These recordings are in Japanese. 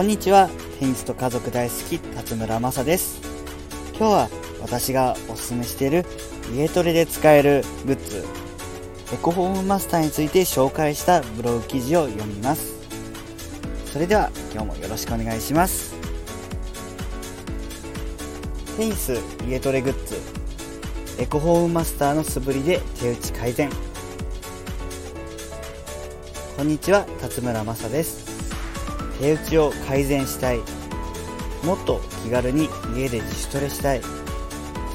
こんにちは。テニスと家族大好き辰村正です。今日は私がおすすめしている家トレで使えるグッズエコホームマスターについて紹介したブログ記事を読みます。それでは今日もよろしくお願いします。テニス家トレグッズエコホームマスターの素振りで手打ち改善。こんにちは辰村正です。手打ちを改善したい。もっと気軽に家で自主トレしたい。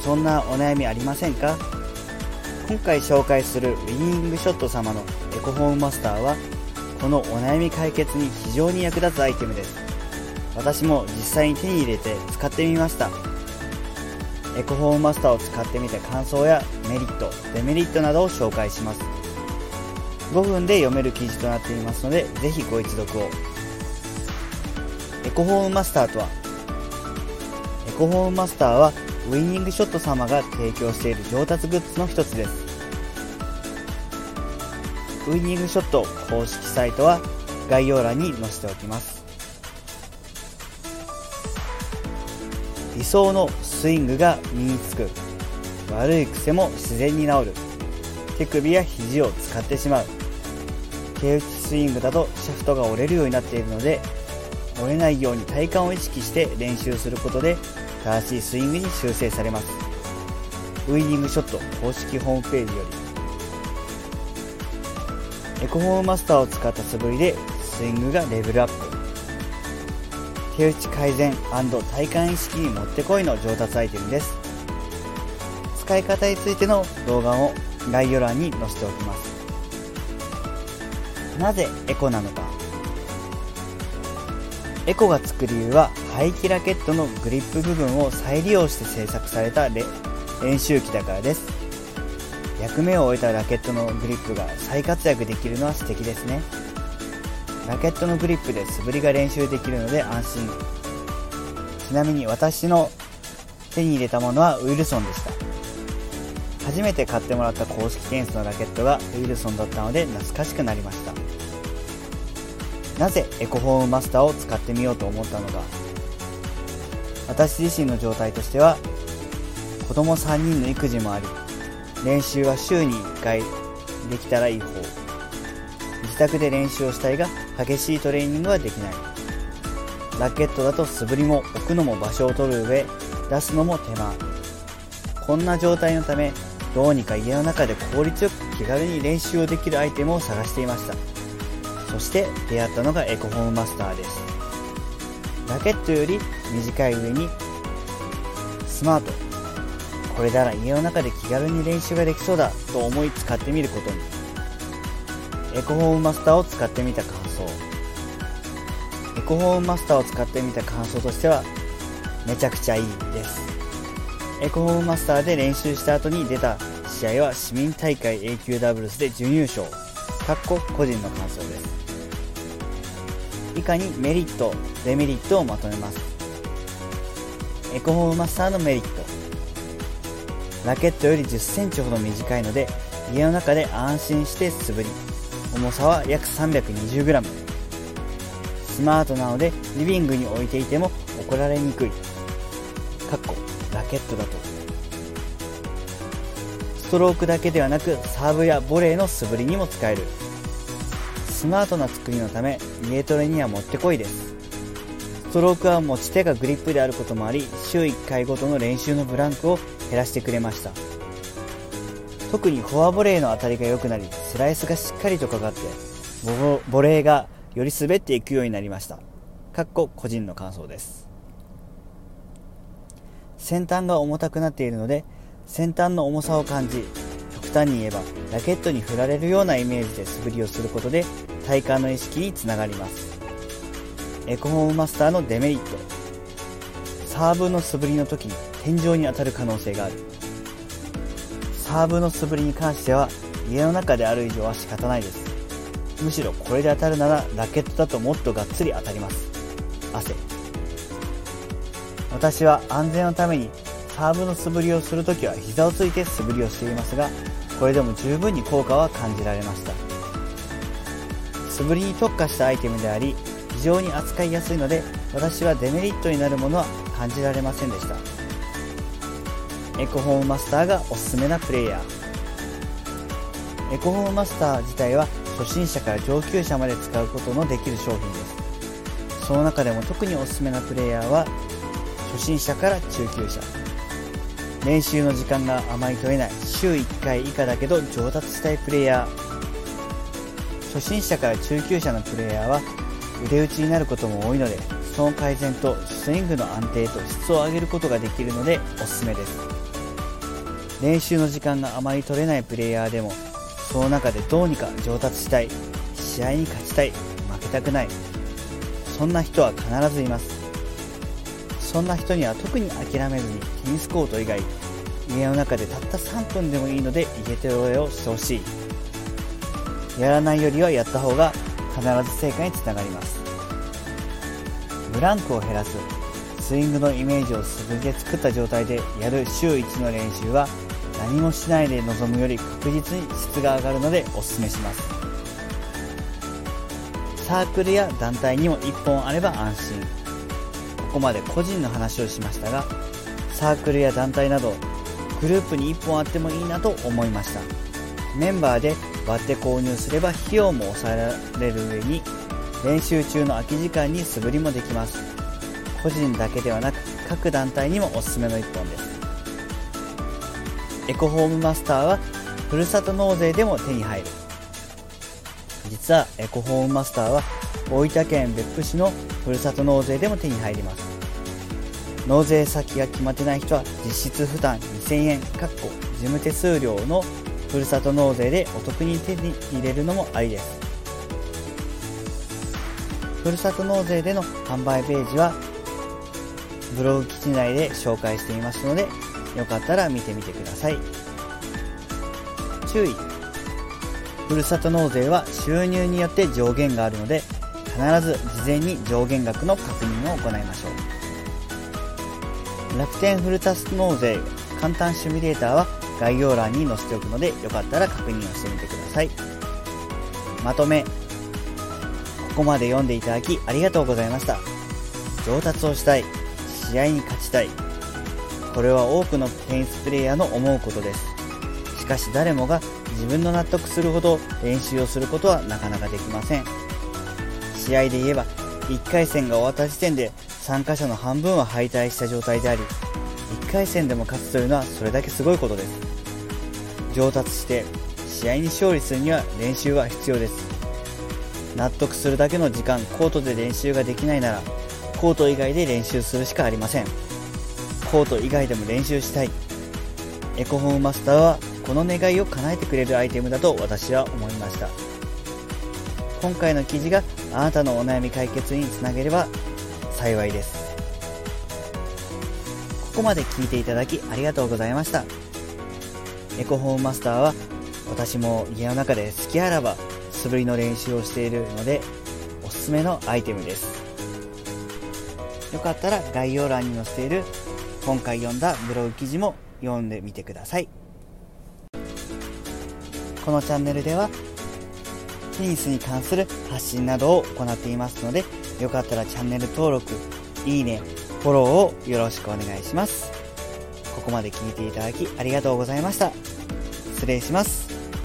そんなお悩みありませんか？今回紹介するウィニングショット様のエコホームマスターはこのお悩み解決に非常に役立つアイテムです。私も実際に手に入れて使ってみました。エコホームマスターを使ってみた感想やメリットデメリットなどを紹介します。5分で読める記事となっていますのでぜひご一読を。コホームマスターとはエコホームマスターはウィニングショット様が提供している上達グッズの一つです。ウィニングショット公式サイトは概要欄に載せておきます。理想のスイングが身につく。悪い癖も自然に治る。手首や肘を使ってしまう。手打ちスイングだとシャフトが折れるようになっているので折れないように体幹を意識して練習することで正しいスイングに修正されます。ウイニングショット公式ホームページより。エコホームマスターを使った素振りでスイングがレベルアップ。手打ち改善体幹意識にもってこいの上達アイテムです。使い方についての動画を概要欄に載せておきます。なぜエコなのか。エコがつく理由は排気ラケットのグリップ部分を再利用して製作された練習機だからです。役目を終えたラケットのグリップが再活躍できるのは素敵ですね。ラケットのグリップで素振りが練習できるので安心。ちなみに私の手に入れたものはウィルソンでした。初めて買ってもらった公式テニスのラケットがウィルソンだったので懐かしくなりました。なぜエコホームマスターを使ってみようと思ったのか。私自身の状態としては子供3人の育児もあり練習は週に1回できたらいい方。自宅で練習をしたいが激しいトレーニングはできない。ラケットだと素振りも置くのも場所を取る上出すのも手間。こんな状態のためどうにか家の中で効率よく気軽に練習をできるアイテムを探していました。そして出会ったのがエコホームマスターです。ラケットより短い上にスマート。これなら家の中で気軽に練習ができそうだと思い使ってみることに。エコホームマスターを使ってみた感想。エコホームマスターを使ってみた感想としてはめちゃくちゃいいです。エコホームマスターで練習した後に出た試合は市民大会 A 級ダブルスで準優勝。かっこ個人の感想です。以下にメリットデメリットをまとめます。エコホームマスターのメリット。ラケットより1 0センチほど短いので家の中で安心して素振り。重さは約 320g スマートなのでリビングに置いていても怒られにくい。かっこラケットだと。ストロークだけではなくサーブやボレーの素振りにも使える。スマートな作りのため家トレにはもってこいです。ストロークは持ち手がグリップであることもあり週1回ごとの練習のブランクを減らしてくれました。特にフォアボレーの当たりが良くなりスライスがしっかりとかかってボレーがより滑っていくようになりました。かっこ個人の感想です。先端が重たくなっているので先端の重さを感じ極端に言えばラケットに振られるようなイメージで素振りをすることで体幹の意識につながります。エコホームマスターのデメリット。サーブの素振りの時に天井に当たる可能性がある。サーブの素振りに関しては家の中である以上は仕方ないです。むしろこれで当たるならラケットだともっとがっつり当たります。汗。私は安全のためにサーブの素振りをするときは膝をついて素振りをしていますがこれでも十分に効果は感じられました。素振りに特化したアイテムであり非常に扱いやすいので私はデメリットになるものは感じられませんでした。エコホームマスターがおすすめなプレイヤー。エコホームマスター自体は初心者から上級者まで使うことのできる商品です。その中でも特におすすめなプレイヤーは初心者から中級者。練習の時間があまり取れない週1回以下だけど上達したいプレイヤー。初心者から中級者のプレイヤーは腕打ちになることも多いのでその改善とスイングの安定と質を上げることができるのでおすすめです。練習の時間があまり取れないプレイヤーでもその中でどうにか上達したい。試合に勝ちたい。負けたくない。そんな人は必ずいます。そんな人には特に諦めずにテニスコート以外家の中でたった3分でもいいので家手応えをしてほしいやらないよりはやった方が必ず成果につながりますブランクを減らすスイングのイメージを素振りで作った状態でやる週1の練習は何もしないで臨むより確実に質が上がるのでおすすめしますサークルや団体にも1本あれば安心ここまで個人の話をしましたがサークルや団体などグループに1本あってもいいなと思いました。メンバーで割って購入すれば費用も抑えられる上に練習中の空き時間に素振りもできます。個人だけではなく各団体にもおすすめの1本です。エコホームマスターはふるさと納税でも手に入る。実はエコホームマスターは大分県別府市のふるさと納税でも手に入ります。納税先が決まってない人は実質負担2000円かっこ事務手数料のふるさと納税でお得に手に入れるのもありです。ふるさと納税での販売ページはブログ記事内で紹介していますのでよかったら見てみてください。注意。ふるさと納税は収入によって上限があるので必ず事前に上限額の確認を行いましょう。楽天ふるさと納税簡単シミュレーターは概要欄に載せておくのでよかったら確認をしてみてください。まとめここまで読んでいただきありがとうございました。上達をしたい試合に勝ちたいこれは多くのテニスプレーヤーの思うことです。しかし誰もが自分の納得するほど練習をすることはなかなかできません。試合で言えば1回戦が終わった時点で参加者の半分は敗退した状態であり1回戦でも勝つというのはそれだけすごいことです。上達して試合に勝利するには練習は必要です。納得するだけの時間コートで練習ができないならコート以外で練習するしかありません。コート以外でも練習したい。エコホームマスターはこの願いを叶えてくれるアイテムだと私は思いました。今回の記事があなたのお悩み解決につなげれば幸いです。ここまで聞いていただきありがとうございました。エコホームマスターは私も家の中で好きあらば素振りの練習をしているのでおすすめのアイテムです。よかったら概要欄に載せている今回読んだブログ記事も読んでみてください。このチャンネルではテニスに関する発信などを行っていますのでよかったらチャンネル登録いいねフォローをよろしくお願いします。ここまで聞いていただきありがとうございました。失礼します。